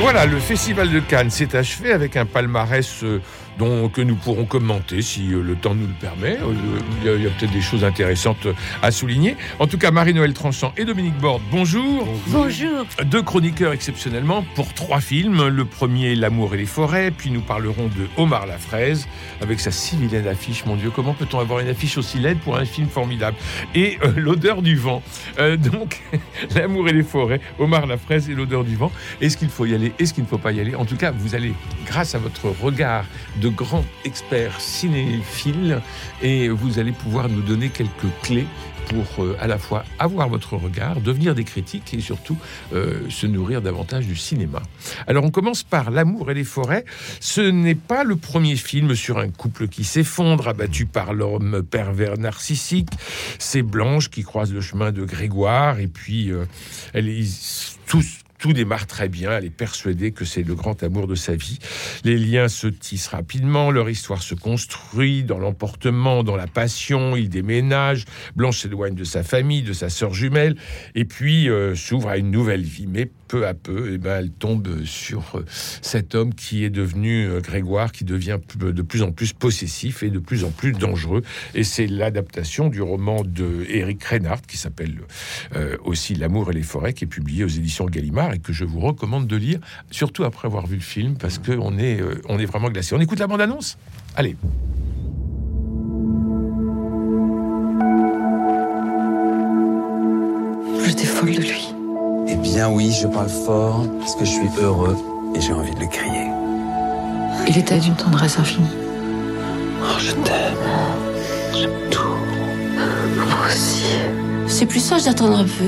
Voilà, le Festival de Cannes s'est achevé avec un palmarès euh, dont, que nous pourrons commenter si euh, le temps nous le permet. Euh, Il y a, peut-être des choses intéressantes à souligner. En tout cas, Marie-Noël Tranchant et Dominique Borde, bonjour. Bonjour. Deux chroniqueurs exceptionnellement pour trois films. Le premier, L'amour et les forêts, puis nous parlerons de Omar la fraise avec sa si vilaine affiche. Mon Dieu, comment peut-on avoir une affiche aussi laide pour un film formidable? Et euh, L'odeur du vent. Euh, donc, L'amour et les forêts, Omar la fraise et L'odeur du vent. Est-ce qu'il faut y aller? Est-ce qu'il ne faut pas y aller? En tout cas, vous allez, grâce à votre regard de grand expert cinéphile, et vous allez pouvoir nous donner quelques clés pour euh, à la fois avoir votre regard, devenir des critiques et surtout euh, se nourrir davantage du cinéma. Alors on commence par L'amour et les forêts. Ce n'est pas le premier film sur un couple qui s'effondre, abattu par l'homme pervers narcissique. C'est Blanche qui croise le chemin de Grégoire et puis euh, elle est tous tout démarre très bien. Elle est persuadée que c'est le grand amour de sa vie. Les liens se tissent rapidement, leur histoire se construit dans l'emportement, dans la passion. Ils déménagent. Blanche s'éloigne de sa famille, de sa sœur jumelle, et puis euh, s'ouvre à une nouvelle vie. Peu à peu, eh ben, elle tombe sur euh, cet homme qui est devenu euh, Grégoire, qui devient de plus en plus possessif et de plus en plus dangereux. Et c'est l'adaptation du roman de Eric Reinhardt, qui s'appelle euh, aussi L'amour et les forêts, qui est publié aux éditions Gallimard et que je vous recommande de lire, surtout après avoir vu le film, parce qu'on est, est vraiment glacé. On écoute la bande-annonce? Allez. J'étais folle de lui. Eh bien oui, je parle fort parce que je suis heureux et j'ai envie de le crier. Il était d'une tendresse infinie. Oh, je t'aime. J'aime tout. Moi aussi. C'est plus sage d'attendre un peu.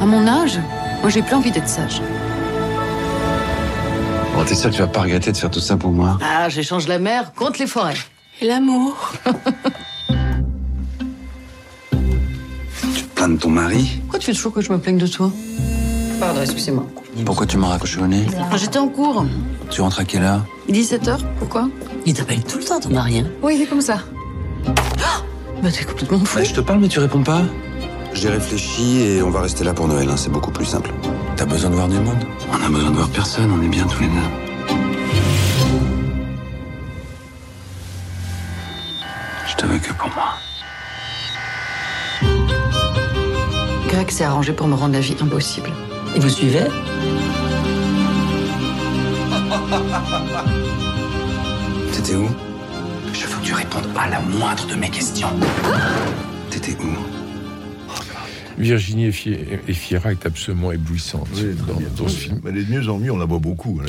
À mon âge, moi j'ai plus envie d'être sage. Bon, t'es sûr que tu vas pas regretter de faire tout ça pour moi? Ah, j'échange la mer contre les forêts. Et l'amour? Tu te plains de ton mari? Pourquoi tu fais toujours que je me plaigne de toi? Pardon, excusez-moi. Pourquoi tu m'as raccroché au nez Ah, J'étais en cours. Tu rentres à quelle heure 17h, pourquoi Il t'appelle tout le temps, ton mari. Hein Oui, il est comme ça. Ah bah t'es complètement fou. Bah, je te parle mais tu réponds pas. J'ai réfléchi et on va rester là pour Noël, hein, c'est beaucoup plus simple. T'as besoin de voir du monde On a besoin de voir personne, on est bien tous les deux. Je te veux que pour moi. Greg s'est arrangé pour me rendre la vie impossible. Et vous suivez T'étais où Je veux que tu répondes à la moindre de mes questions. T'étais où Virginie Efira est absolument éblouissante Oui, dans, très bien. dans ce film. Elle est de mieux en mieux, on la voit beaucoup.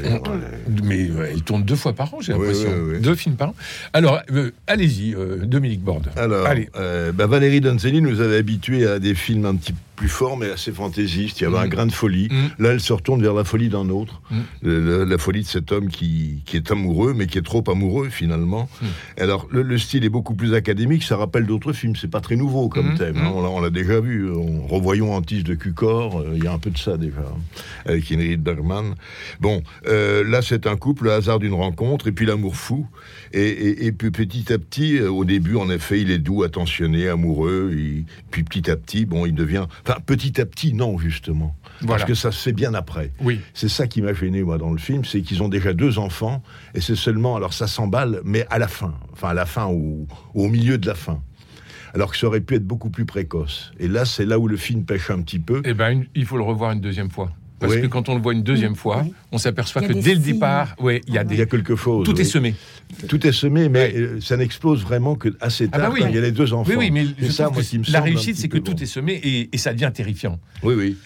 Mais euh, elle tourne deux fois par an, j'ai Ouais, l'impression. ouais, ouais. Deux films par an. Alors, euh, allez-y, euh, Dominique Borde. Alors, Allez. euh, bah, Valérie Donzelli nous avait habitués à des films un petit plus forts, mais assez fantaisistes. Il y avait un grain de folie. Mhm. Là, elle se retourne vers la folie d'un autre. Le- la folie de cet homme qui, qui est amoureux, mais qui est trop amoureux, finalement. Alors, le, le style est beaucoup plus académique. Ça rappelle d'autres films. C'est pas très nouveau comme thème. Hein. On l'a- déjà vu. En revoyons Antis de Cucor. euh, Il y a un peu de ça, déjà. hein, Avec Ingrid Bergman. Bon, euh, là, c'est un couple, le hasard d'une rencontre, et puis l'amour fou. Et, et- et puis petit à petit, euh, au début, en effet, il est doux, attentionné, amoureux. et puis petit à petit, bon, il devient. Enfin, petit à petit, non, justement. Voilà. Parce que ça se fait bien après. Oui. C'est ça qui m'a gêné, moi, dans le film, c'est qu'ils ont déjà deux enfants, et c'est seulement. Alors, ça s'emballe, mais à la fin. Enfin, à la fin ou au milieu de la fin. Alors que ça aurait pu être beaucoup plus précoce. Et là, c'est là où le film pêche un petit peu. Eh ben, une- il faut le revoir une deuxième fois. Parce Oui. que quand on le voit une deuxième fois, on s'aperçoit que des dès le départ, ouais, il y a Il y des, a quelque chose. tout est semé. Tout est semé, mais Ouais. euh, ça n'explose vraiment que assez Ah tard bah oui. quand il y a les deux enfants. Oui, oui, mais c'est je ça, trouve moi, que qui me la réussite, c'est que tout est semé et, et ça devient terrifiant. Oui, oui.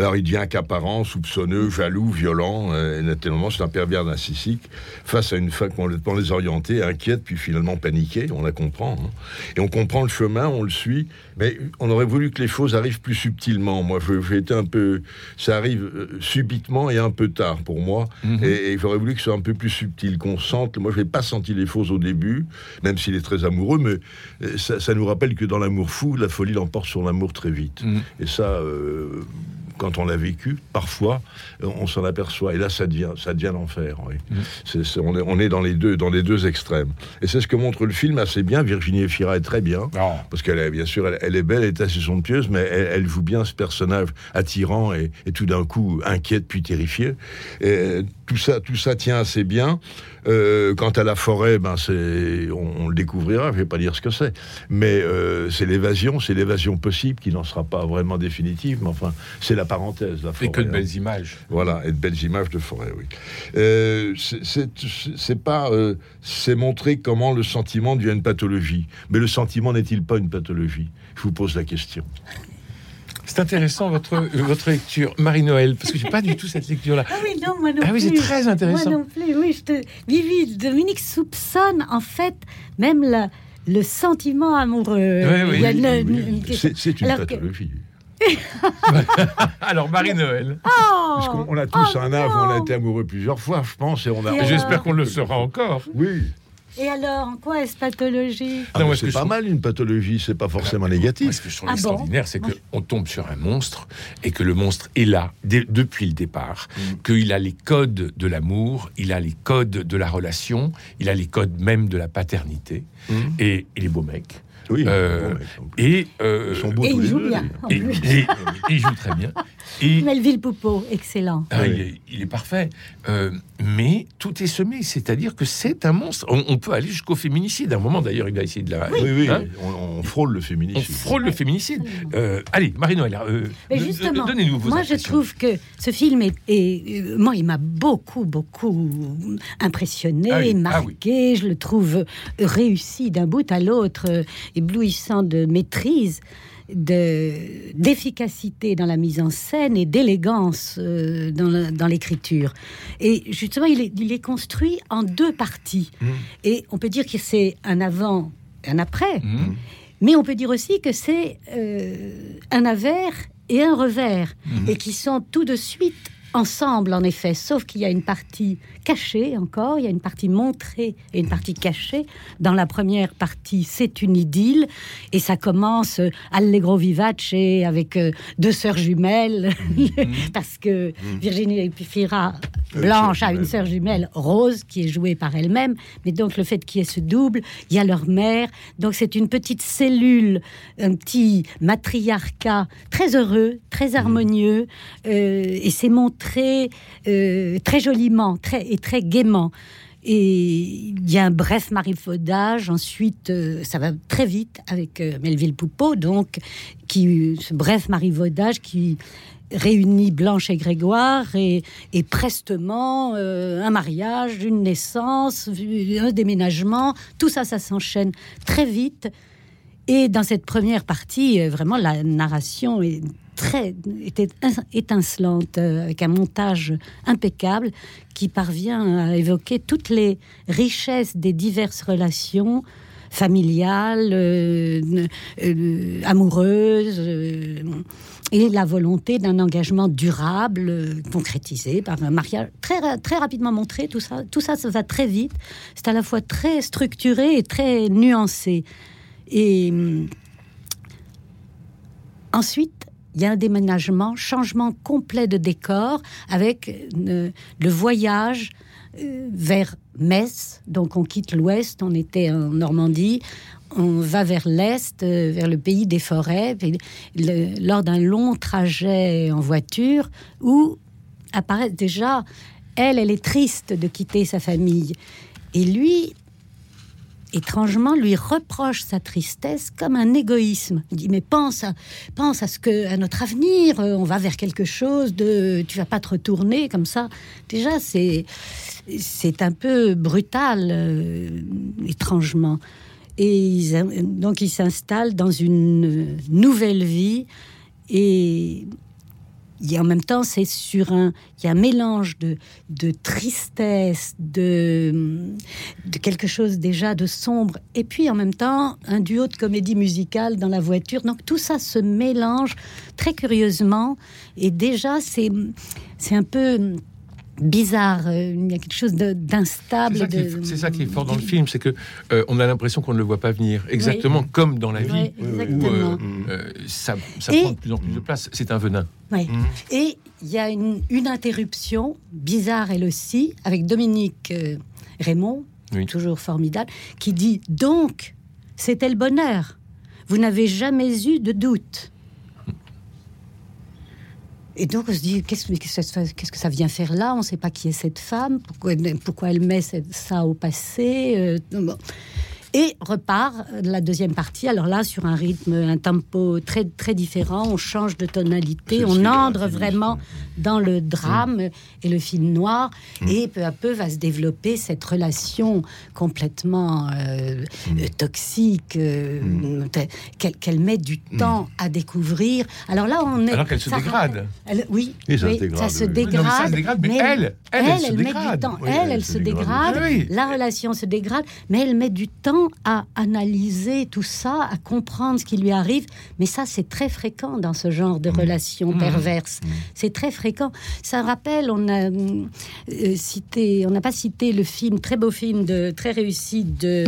Alors il devient accaparant, soupçonneux, jaloux, violent. euh, et naturellement, c'est un pervers narcissique face à une femme complètement désorientée, inquiète, puis finalement paniquée. On la comprend. hein. Et on comprend le chemin, on le suit. Mais on aurait voulu que les choses arrivent plus subtilement. Moi, j'ai été un peu. Ça arrive euh, subitement et un peu tard pour moi. Mhm. Et, et j'aurais voulu que ce soit un peu plus subtil, qu'on sente. Moi, je n'ai pas senti les fausses au début, même s'il est très amoureux, mais euh, ça, ça nous rappelle que dans l'amour fou, la folie l'emporte sur l'amour très vite. Mhm. Et ça, euh, quand on l'a vécu, parfois, euh, on s'en aperçoit. Et là, ça devient, ça devient l'enfer. oui. Mhm. C'est- c'est- on, est, on est dans les deux, dans les deux extrêmes. Et c'est ce que montre le film assez bien. Virginie Efira est très bien. Oh. Parce qu'elle est, bien sûr, elle, elle est belle, elle est assez somptueuse, mais elle, elle joue bien ce personnage attirant et, et tout d'un coup inquiète puis terrifié. Et tout ça, tout ça tient assez bien. Euh, quant à la forêt, ben c'est, on le découvrira. Je vais pas dire ce que c'est, mais euh, c'est l'évasion, c'est l'évasion possible qui n'en sera pas vraiment définitive. Mais enfin, c'est la parenthèse. La forêt, Et que de hein. belles images. Voilà, et de belles images de forêt, oui. Euh, c'est pas, euh, c'est montrer comment le sentiment devient une pathologie. Mais le sentiment n'est-il pas une pathologie? Je vous pose la question. C'est intéressant votre, euh, votre lecture, Marie-Noël, parce que j'ai pas du tout cette lecture-là. Ah oui, non, moi non Ah oui, c'est très intéressant. Moi non plus, oui. Je te... Vivi, Dominique soupçonne, en fait, même la- le sentiment amoureux. Oui, oui. Oui, une-. C'est une Alors que- pathologie. Alors, Marie-Noël, Oh Parce qu'on on a tous Oh un âge où on a non été amoureux plusieurs fois, je pense, et on a. J'espère qu'on le sera encore. Oui. Et alors, en quoi est-ce pathologie Ah, Non, c'est pas je- mal une pathologie, c'est pas forcément négatif. ce que je trouve Ah bon extraordinaire, c'est qu'on tombe sur un monstre et que le monstre est là dès- depuis le départ, Mm. qu'il a les codes de l'amour, il a les codes de la relation, il a les codes même de la paternité, Mm. et il est beau mec. Oui. Euh, Et, euh, Ils sont beaux Et tous il les joue deux, bien. et- plus. et- et il joue très bien. Et Melville Poupeau, excellent. Ah, Oui. il, est, il est parfait. Euh, mais tout est semé, c'est-à-dire que c'est un monstre. On, on peut aller jusqu'au féminicide. À un moment, d'ailleurs, il va essayer de la. Oui, oui, Hein on, on frôle le on féminisme. frôle le féminicide. Euh, allez, Marie-Noël, euh, justement, donnez-nous vos moi je trouve que ce film est, est- moi il m'a beaucoup beaucoup impressionné, Ah oui, ah marqué. Je le trouve réussi d'un bout à l'autre, éblouissant de maîtrise, de d'efficacité dans la mise en scène et d'élégance euh, dans l'écriture. Et justement, il est, il est construit en deux parties. Mmh. Et on peut dire que c'est un avant, un après. Mhm. Mais on peut dire aussi que c'est euh, un avers et un revers, et qui sont tout de suite ensemble, en effet, sauf qu'il y a une partie cachée encore, il y a une partie montrée et une partie cachée. Dans la première partie, c'est une idylle, et ça commence euh, allegro vivace avec euh, deux sœurs jumelles, parce que Virginie Efira Euh, Blanche a une sœur jumelle, Rose, qui est jouée par elle-même, mais donc le fait qu'il y ait ce double, il y a leur mère, donc c'est une petite cellule, un petit matriarcat très heureux, très harmonieux, euh, et c'est montré euh, très joliment très, et très gaiement. Et il y a un bref marivaudage, ensuite euh, ça va très vite avec euh, Melville Poupeau, donc qui, ce bref marivaudage qui réunit Blanche et Grégoire et, prestement un mariage, une naissance, un déménagement, tout ça, ça s'enchaîne très vite. Et dans cette première partie, vraiment, la narration est très était in- étincelante, euh, avec un montage impeccable qui parvient à évoquer toutes les richesses des diverses relations familiales, euh, euh, amoureuses, et la volonté d'un engagement durable, concrétisé par un mariage très, très rapidement montré. Tout ça, tout ça, ça va très vite. C'est à la fois très structuré et très nuancé. Et hum, ensuite, il y a un déménagement, changement complet de décor avec euh, le voyage euh, vers Metz. Donc on quitte l'ouest, on était en Normandie, on va vers l'est, euh, vers le pays des forêts, le- lors d'un long trajet en voiture où apparaît déjà, elle, elle est triste de quitter sa famille. Et lui, étrangement, lui reproche sa tristesse comme un égoïsme. Il dit mais pense à, pense à ce que à notre avenir, euh, on va vers quelque chose de, tu vas pas te retourner comme ça. Déjà c'est c'est un peu brutal, euh, étrangement. Et donc il s'installe dans une nouvelle vie et y a en même temps, c'est sur un, il y a un mélange de, de tristesse, de, de quelque chose déjà de sombre, et puis en même temps un duo de comédie musicale dans la voiture. Donc tout ça se mélange très curieusement, et déjà c'est, c'est un peu bizarre. euh, Il y a quelque chose C'est d'instable. qui est, c'est ça qui est fort dans le film, c'est que euh, on a l'impression qu'on ne le voit pas venir, exactement comme dans la vie, où euh, euh, ça, ça Et- prend de plus en plus de place. C'est un venin. Mhm. Et il y a une, une interruption, bizarre elle aussi, avec Dominique Raymond, toujours formidable, qui dit Donc, c'était le bonheur. Vous n'avez jamais eu de doute. Et donc on se dit qu'est-ce que, ça- vient faire là? On ne sait pas qui est cette femme, pourquoi, elle- met ça au passé. euh. Et repart euh, la deuxième partie. Alors là, sur un rythme, un tempo très très différent, on change de tonalité, on entre vraiment dans le drame et le film noir. Mm. Et peu à peu va se développer cette relation complètement euh, Mm. euh, toxique euh, qu'elle met du temps à découvrir. Alors là, on est. Alors qu'elle se dégrade. elle- oui, Et ça oui, se dégrade, ça se dégrade. Non, ça se dégrade, mais elle, elle, elle se met dégrade. du temps. Oui, elle, elle, se dégrade. Oui. La relation se dégrade, mais elle met du temps à analyser tout ça, à comprendre ce qui lui arrive. Mais ça, c'est très fréquent dans ce genre de relation perverse. C'est très fréquent. Ça rappelle, on a euh, cité, on n'a pas cité le film, très beau film, de, très réussi de.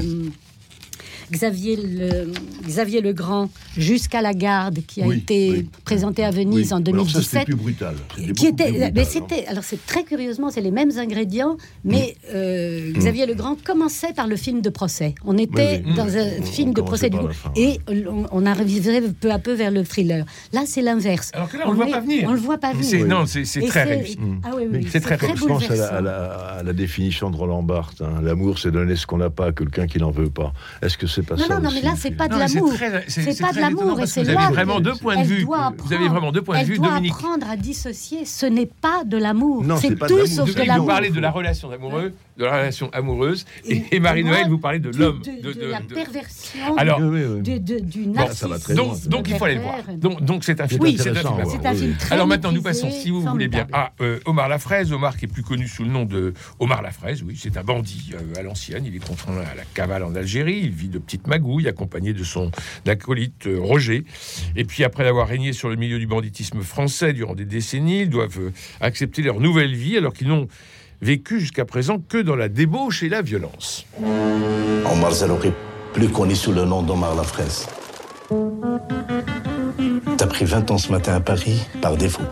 Xavier le, Xavier Legrand, Jusqu'à la garde, qui a Oui, été oui. présenté à Venise Oui. en Alors ça, 2017 c'était plus brutal. Qui plus brutal, mais c'était, alors c'est très curieusement, c'est les mêmes ingrédients, mais Mm. euh, Xavier Legrand commençait par le film de procès. On était dans un On- film on de procès du coup, fin, et on, on arriverait peu à peu vers le thriller. Là, c'est l'inverse. Alors que là, on le voit pas venir. On le voit pas C'est- venir. Non, c'est très c'est- réussi. Ah oui, oui, oui, C'est très très Je pense à la, bouleversant. à la- à la définition de Roland Barthes. hein. L'amour, c'est donner ce qu'on n'a pas à quelqu'un qui n'en veut pas. Est-ce que c'est pas Non, ça non, non, mais là, c'est pas de l'amour. c'est- pas de l'amour, et c'est vous là avez vraiment deux points de vue. Vous avez vraiment deux points de elle vue, doit Dominique. apprendre à dissocier. Ce n'est pas de l'amour. Non, C'est c'est pas de tout l'amour. sauf Vous de Vous l'amour. parlez de la relation amoureux, de la relation amoureuse, et, Marie-Noël, vous parlez de l'homme. de, De, de la de- perversion. Alors, Oui, oui, oui. de, de- du narcissisme. donc, donc il faut aller le voir. Donc, donc c'est un film. Oui, c'est un film intéressant, à ouais. voir. C'est un film très Alors maintenant, nous passons, si vous voulez bien, à euh, Omar Lafraise. Omar qui est plus connu sous le nom de Omar Lafraise. Oui, c'est un bandit euh, à l'ancienne. Il est contraint à la cavale en Algérie. Il vit de petites magouilles, accompagné de son acolyte euh, Roger. Et puis après avoir régné sur le milieu du banditisme français durant des décennies, ils doivent euh, accepter leur nouvelle vie alors qu'ils n'ont vécu jusqu'à présent que dans la débauche et la violence. Omar Zalouri, plus connu sous le nom d'Omar Lafraise. T'as pris 20 ans ce matin à Paris par défaut.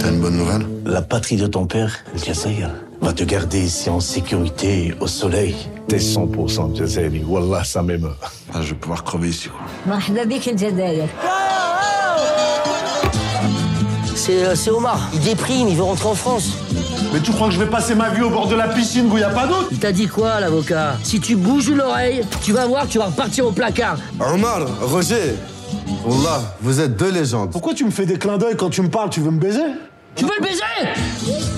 T'as une bonne nouvelle? La patrie de ton père, Jazair, va te garder ici en sécurité, au soleil. T'es 100% Jazairi. Wallah, ça m'émeut. Ah, je vais pouvoir crever ici. Euh, c'est Omar. Il déprime, il veut rentrer en France. Mais tu crois que je vais passer ma vie au bord de la piscine où il n'y a pas d'eau Il t'a dit quoi, l'avocat Si tu bouges l'oreille, tu vas voir que tu vas repartir au placard. Omar, Roger, Allah, vous êtes deux légendes. Pourquoi tu me fais des clins d'œil quand tu me parles Tu veux me baiser Tu veux le baiser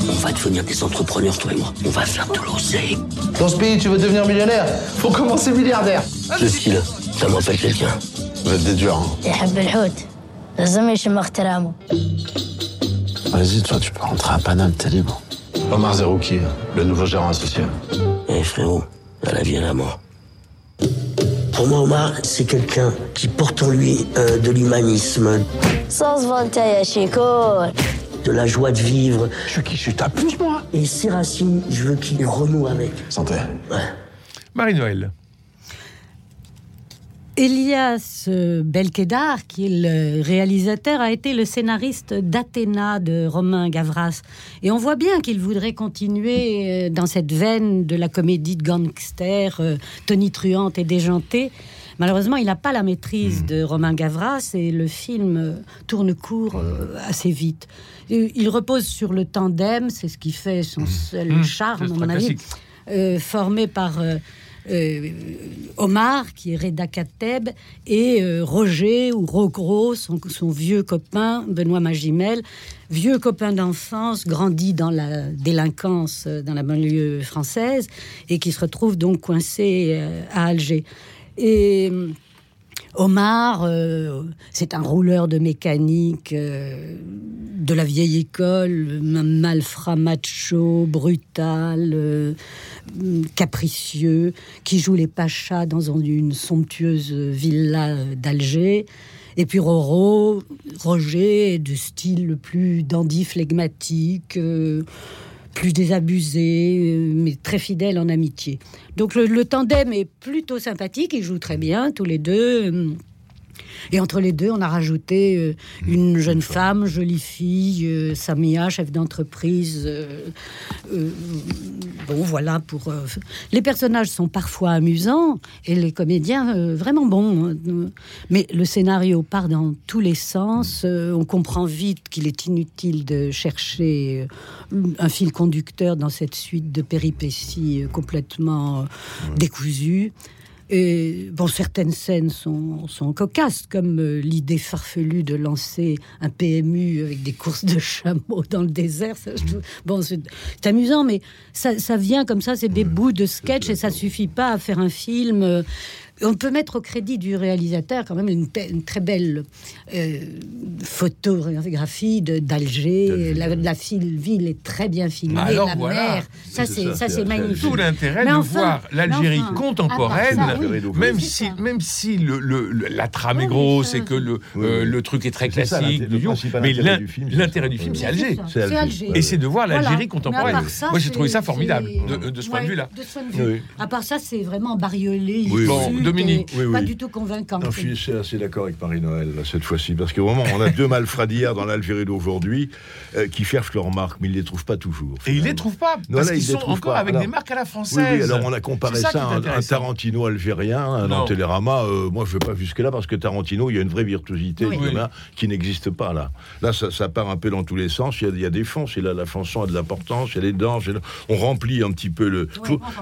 On va devenir des entrepreneurs, toi et moi. On va faire de l'oseille. Dans ce pays, tu veux devenir millionnaire Faut commencer milliardaire. Je suis là. Ça me rappelle quelqu'un. Vous êtes des durs, hein. Vas-y, toi, tu peux rentrer à Paname, t'es libre. Omar Zerouki, le nouveau gérant associé. Eh hey frérot, à la vie et à la mort. Pour moi, Omar, c'est quelqu'un qui porte en lui euh, de l'humanisme. De la joie de vivre. Je suis qui Je ta puce, moi Et ses racines, je veux qu'il renoue avec. Santé. Ouais. Marie-Noël. Elias Belkedar, qui est le réalisateur, a été le scénariste d'Athéna de Romain Gavras. Et on voit bien qu'il voudrait continuer euh, dans cette veine de la comédie de gangster, euh, tonitruante et déjantée. Malheureusement, il n'a pas la maîtrise de Romain Gavras et le film euh, tourne court assez vite. Il repose sur le tandem, c'est ce qui fait son seul Mmh. charme, à mon avis formé par Omar, qui est Reda Kateb, et euh, Roger, ou Rogro, son, son vieux copain, Benoît Magimel, vieux copain d'enfance, grandi dans la délinquance euh, dans la banlieue française, et qui se retrouve donc coincé euh, à Alger. Et euh, Omar, euh, c'est un rouleur de mécanique euh, de la vieille école, malfrat macho, brutal, euh, capricieux, qui joue les pachas dans une somptueuse villa d'Alger. Et puis Roro, Roger, est de style le plus dandy flegmatique, plus désabusé, mais très fidèle en amitié. Donc le, tandem est plutôt sympathique, ils jouent très bien tous les deux. Et entre les deux, on a rajouté euh, une jeune femme, jolie fille, euh, Samia, chef d'entreprise. euh, bon, voilà pour. les personnages sont parfois amusants et les comédiens vraiment bons. hein. Mais le scénario part dans tous les sens. on comprend vite qu'il est inutile de chercher un fil conducteur dans cette suite de péripéties complètement décousues. Et bon, certaines scènes sont, sont cocasses, comme euh, l'idée farfelue de lancer un PMU avec des courses de chameaux dans le désert. Ça, je bon, c'est c'est amusant, mais ça, ça vient comme ça, c'est des bouts de sketch et ça suffit pas à faire un film. euh, on peut mettre au crédit du réalisateur quand même une, très belle euh, photographie de- d'Alger. La, ville est très bien filmée. Bah alors, la voilà. mer, ça C'est ça, ça c'est magnifique. Tout l'intérêt de enfin, voir l'Algérie enfin, contemporaine, ça, oui. même si, même si le, le- le- la trame est grosse et que le, euh, le truc est très classique, mais l'intérêt du film, c'est. Alger. C'est Alger. Alger. Et c'est de voir l'Algérie contemporaine. Moi, j'ai trouvé ça formidable de, de ce point de vue-là. À part ça, c'est vraiment bariolé. Et Dominique. Oui, Pas du tout convaincant. Non, je suis assez- d'accord avec Marie-Noël là, cette fois-ci, parce que vraiment, on a deux malfrats d'hier dans l'Algérie d'aujourd'hui euh, qui cherchent leurs marques, mais ils ne les trouvent pas toujours. Et ils les trouvent pas, Non, parce là, qu'ils sont trouvent encore pas. avec Alors- des marques à la française. oui, alors on a comparé ça, à un. Tarantino algérien un dans. Télérama. Euh, moi, je ne vais pas jusque-là parce que Tarantino, il y a une vraie virtuosité gamin qui n'existe pas là. Là, ça, ça part un peu dans tous les sens. Il y a, il y a des fonds. C'est là, la chanson a de l'importance. Il y a les danses. On remplit un petit peu le.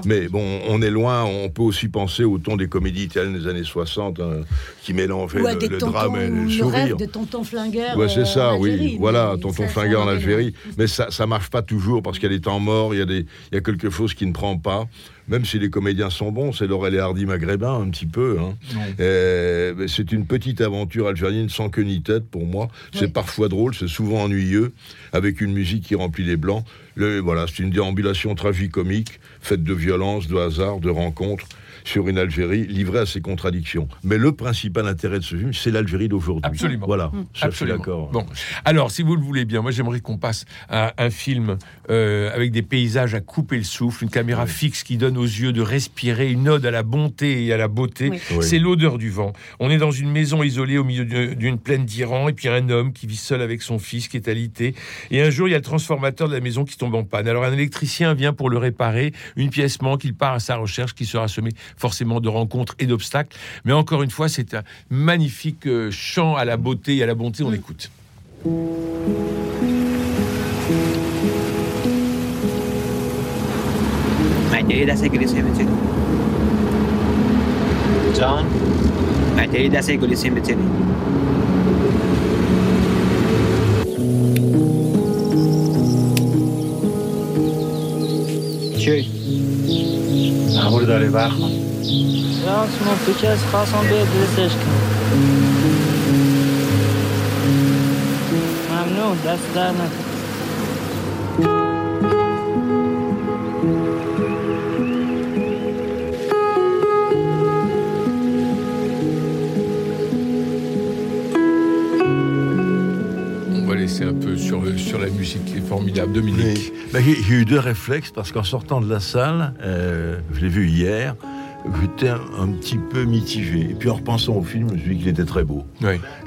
mais bon, on est loin. On peut aussi penser au ton des comédies des années 60 hein, qui mélangeaient Ou à le, des le tontons, drame et le le sourire. rêve de tonton flingueur. Ouais, euh, c'est ça, en oui. Algérie. Voilà, tonton ça, flingueur en ça, Algérie. Mais ça, ça marche pas toujours parce qu'il y a des temps morts, il y a, des, il y a quelque chose qui ne prend pas. Même si les comédiens sont bons, c'est Laurel et Hardy maghrébin un petit peu. hein. Euh, c'est une petite aventure algérienne sans queue ni tête pour moi. C'est parfois drôle, c'est souvent ennuyeux, avec une musique qui remplit les blancs. Le, voilà, c'est une déambulation tragicomique, faite de violence, de hasard, de rencontres sur une Algérie livrée à ses contradictions. Mais le principal intérêt de ce film, c'est l'Algérie d'aujourd'hui. Absolument. Voilà, ça, je suis Absolument. d'accord. Bon, alors si vous le voulez bien, moi j'aimerais qu'on passe à un film euh, avec des paysages à couper le souffle, une caméra fixe qui donne aux yeux de respirer, une ode à la bonté et à la beauté. Oui. Oui. C'est l'odeur du vent. On est dans une maison isolée au milieu d'une plaine d'Iran, et puis un homme qui vit seul avec son fils qui est alité. Et un jour, il y a le transformateur de la maison qui tombe en panne. Alors un électricien vient pour le réparer, une pièce manque, il part à sa recherche qui sera semée forcément de rencontres et d'obstacles. Mais encore une fois, c'est un magnifique euh, chant à la beauté et à la bonté. On écoute. معدلی دسته گلیسیم بتونی جان معدلی دسته گلیسیم بتونی چی؟ معمول داری برخوان راست مفتی از خواستم به درستش کنم ممنون دست در نکن On va laisser un peu sur, le- sur la musique qui est formidable. Dominique. Bah, J'ai j'ai eu deux réflexes parce qu'en sortant de la salle, euh, je l'ai vu hier, j'étais un, un petit peu mitigé. Et puis en repensant au film, je me suis dit qu'il était très beau.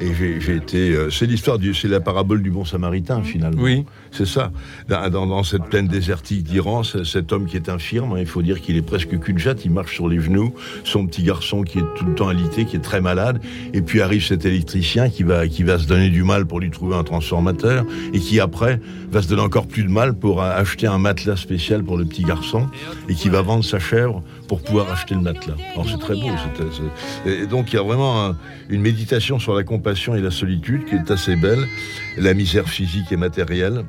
Et j'ai j'ai été. euh, c'est l'histoire du. C'est la parabole du bon samaritain finalement. Oui. C'est ça. Dans, dans- dans cette plaine désertique d'Iran, c'est cet homme qui est infirme, hein, il faut dire qu'il est presque de jatte, il marche sur les genoux. Son petit garçon qui est tout le temps alité, qui est très malade. Et puis arrive cet électricien qui va, qui va se donner du mal pour lui trouver un transformateur et qui après va se donner encore plus de mal pour acheter un matelas spécial pour le petit garçon et qui va vendre sa chèvre pour pouvoir acheter le matelas. C'est très beau. Et donc il y a vraiment un- une méditation sur la compassion et la solitude qui est assez belle, la misère physique et matérielle.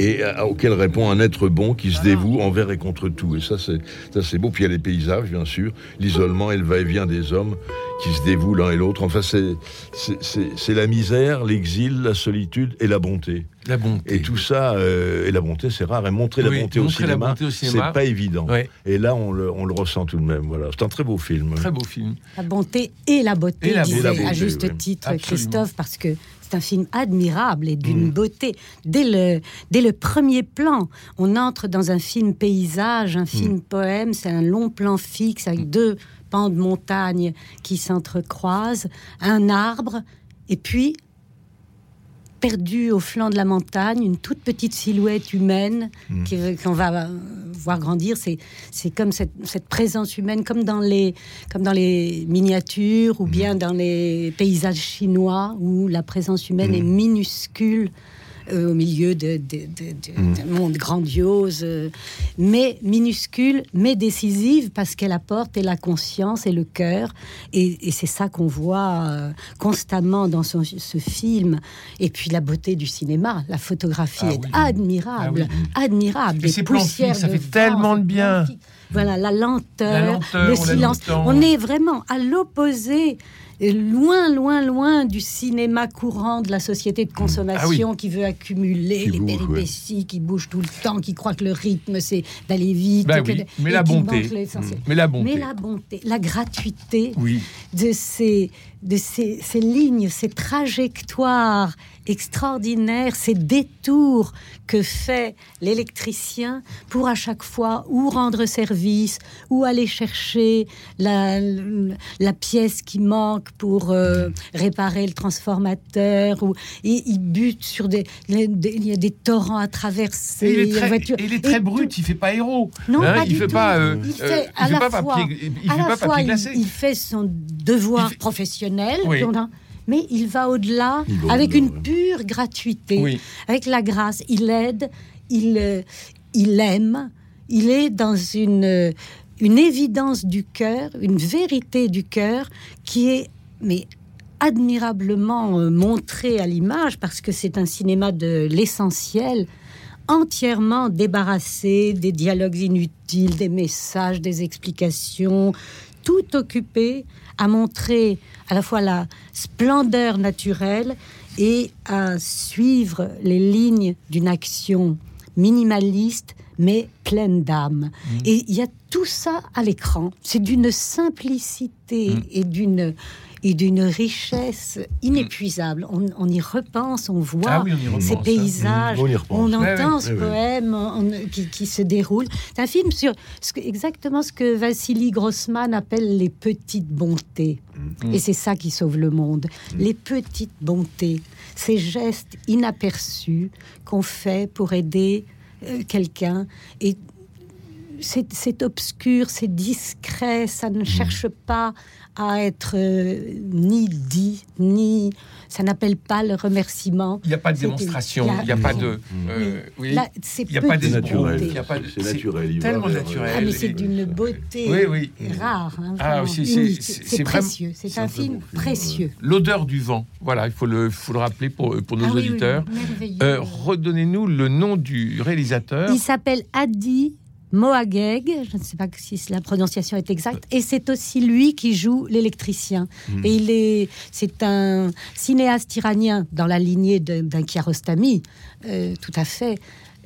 Et à- auquel répond un être bon qui se dévoue envers et contre tout. Et ça, c'est ça, c'est beau. Puis il y a les paysages, bien sûr, l'isolement et le va-et-vient des hommes qui se dévouent l'un et l'autre. Enfin, c'est c'est- c'est c'est la misère, l'exil, la solitude et la bonté. La bonté. Et tout ça, euh, et la bonté, c'est rare. Et montrer Oui, la bonté au montrer la cinéma, bonté au cinéma. c'est pas évident. Ouais. Et là, on le, on le ressent tout de même. Voilà, c'est un très beau film. Très beau film. La bonté et la beauté, Et la disait beauté, à juste oui. titre Absolument. Christophe, parce que c'est un film admirable et d'une Mm. beauté. Dès le, dès le premier plan, on entre dans un film paysage, un film Mm. poème, c'est un long plan fixe avec deux pans de montagne qui s'entrecroisent, un arbre, et puis perdu au flanc de la montagne, une toute petite silhouette humaine Mm. qui- qu'on va euh, voir grandir. C'est, comme cette, cette présence humaine, comme dans les, comme dans les miniatures ou Mm. bien dans les paysages chinois où la présence humaine est minuscule. Euh, au milieu Mm. d'un monde grandiose, euh, mais minuscule, mais décisive, parce qu'elle apporte et la conscience et le cœur. Et, et c'est ça qu'on voit euh, constamment dans son- ce film. Et puis la beauté du cinéma, la photographie Ah est oui. admirable, admirable. Et ces plans ça fait vent, tellement de bien. Voilà, la lenteur, La lenteur, le silence. On est vraiment à l'opposé, loin, loin, loin du cinéma courant de la société de consommation qui veut accumuler Qui les bouge, péripéties, qui bouge tout le temps, qui croit que le rythme c'est d'aller vite. Bah oui, de- mais la bonté. Mais la bonté. Mais la bonté, la gratuité Oui. de ces, de ces, ces lignes, ces trajectoires extraordinaires, ces détours que fait l'électricien pour à chaque fois ou rendre service ou aller chercher la, la pièce qui manque pour euh, réparer le transformateur ou et il bute sur des, les- des- il y a des torrents à traverser Et il est très, voiture. il est très Et brut, il fait pas héros. non, Hein, pas il du fait tout. pas. euh, il euh, fait à il la fait pas fois, papier, il à fait la fois, il, fait son devoir professionnel, Oui. mais il va au-delà avec une pure gratuité, Oui. avec la grâce. Il aide, il, il aime, il est dans une, une évidence du cœur, une vérité du cœur qui est mais admirablement euh, montrée à l'image parce que c'est un cinéma de l'essentiel entièrement débarrassé des dialogues inutiles, des messages, des explications, tout occupé à montrer à la fois la splendeur naturelle et à suivre les lignes d'une action minimaliste mais pleine d'âme. Et il y a tout ça à l'écran. C'est d'une simplicité et d'une et d'une richesse inépuisable. On, on y repense, on voit Ah oui, on y repense, ces hein. paysages, On entend ce poème on- qui, qui se déroule. C'est un film sur ce que- exactement ce que Vassili Grossman appelle les petites bontés. Mm. Et c'est ça qui sauve le monde. Les petites bontés, ces gestes inaperçus qu'on fait pour aider euh, quelqu'un. Et c'est c'est obscur, c'est discret, ça ne cherche pas à être euh, ni dit, ni. Ça n'appelle pas le remerciement. Il n'y a pas de démonstration, il y a- il n'y a pas de. euh, oui. Là, c'est Il n'y a pas d'esbrouille, naturel. il y a pas de- C'est naturel, Tellement naturel. Ah, mais c'est d'une beauté Oui, oui. rare. hein, Ah, c'est- unique. c'est- C'est c'est vraiment- précieux. C'est c'est un film précieux. L'odeur du vent, voilà, il faut le, faut le rappeler pour, pour nos Ah oui, oui, auditeurs. merveilleux. Euh, Redonnez-nous le nom du réalisateur. Il s'appelle Adi Moageg, je ne sais pas si la prononciation est exacte, et c'est aussi lui qui joue l'électricien. Hmm. Et il est, c'est un cinéaste iranien dans la lignée d'un Kiarostami, euh, tout à fait,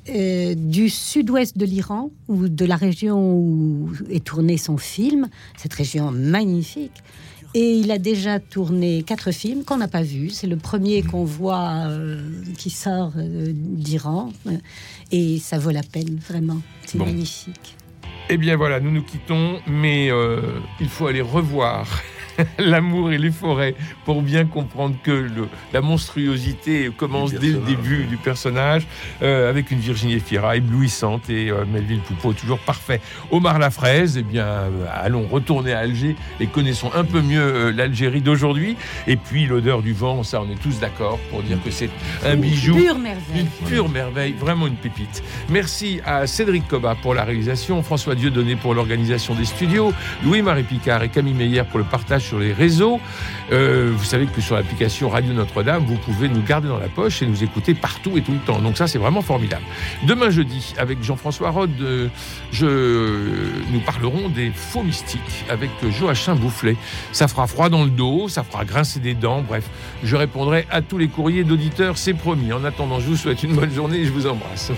euh, du sud-ouest de l'Iran, ou de la région où est tourné son film, cette région magnifique. Et il a déjà tourné quatre films qu'on n'a pas vus. C'est le premier qu'on voit euh, qui sort euh, d'Iran. Et ça vaut la peine, vraiment. C'est Bon. magnifique. Eh bien voilà, nous nous quittons, mais euh, il faut aller revoir L'amour et les forêts pour bien comprendre que le- la monstruosité commence dès le début du personnage, euh, avec une Virginie Fira éblouissante et euh, Melville Poupeau toujours parfait. Omar Lafraise, eh bien, euh, allons retourner à Alger et connaissons un peu mieux euh, l'Algérie d'aujourd'hui. Et puis l'odeur du vent, ça, on est tous d'accord pour dire que c'est un bijou. Pure merveille. Une pure merveille, vraiment une pépite. Merci à Cédric Coba pour la réalisation, François Dieudonné pour l'organisation des studios, Louis-Marie Picard et Camille Meyer pour le partage sur les réseaux. Euh, vous savez que sur l'application Radio Notre-Dame, vous pouvez nous garder dans la poche et nous écouter partout et tout le temps. Donc ça, c'est vraiment formidable. Demain jeudi, avec Jean-François Rode, euh, nous parlerons des faux mystiques avec Joachim Boufflet. Ça fera froid dans le dos, ça fera grincer des dents. Bref, je répondrai à tous les courriers d'auditeurs, c'est promis. En attendant, je vous souhaite une bonne journée et je vous embrasse.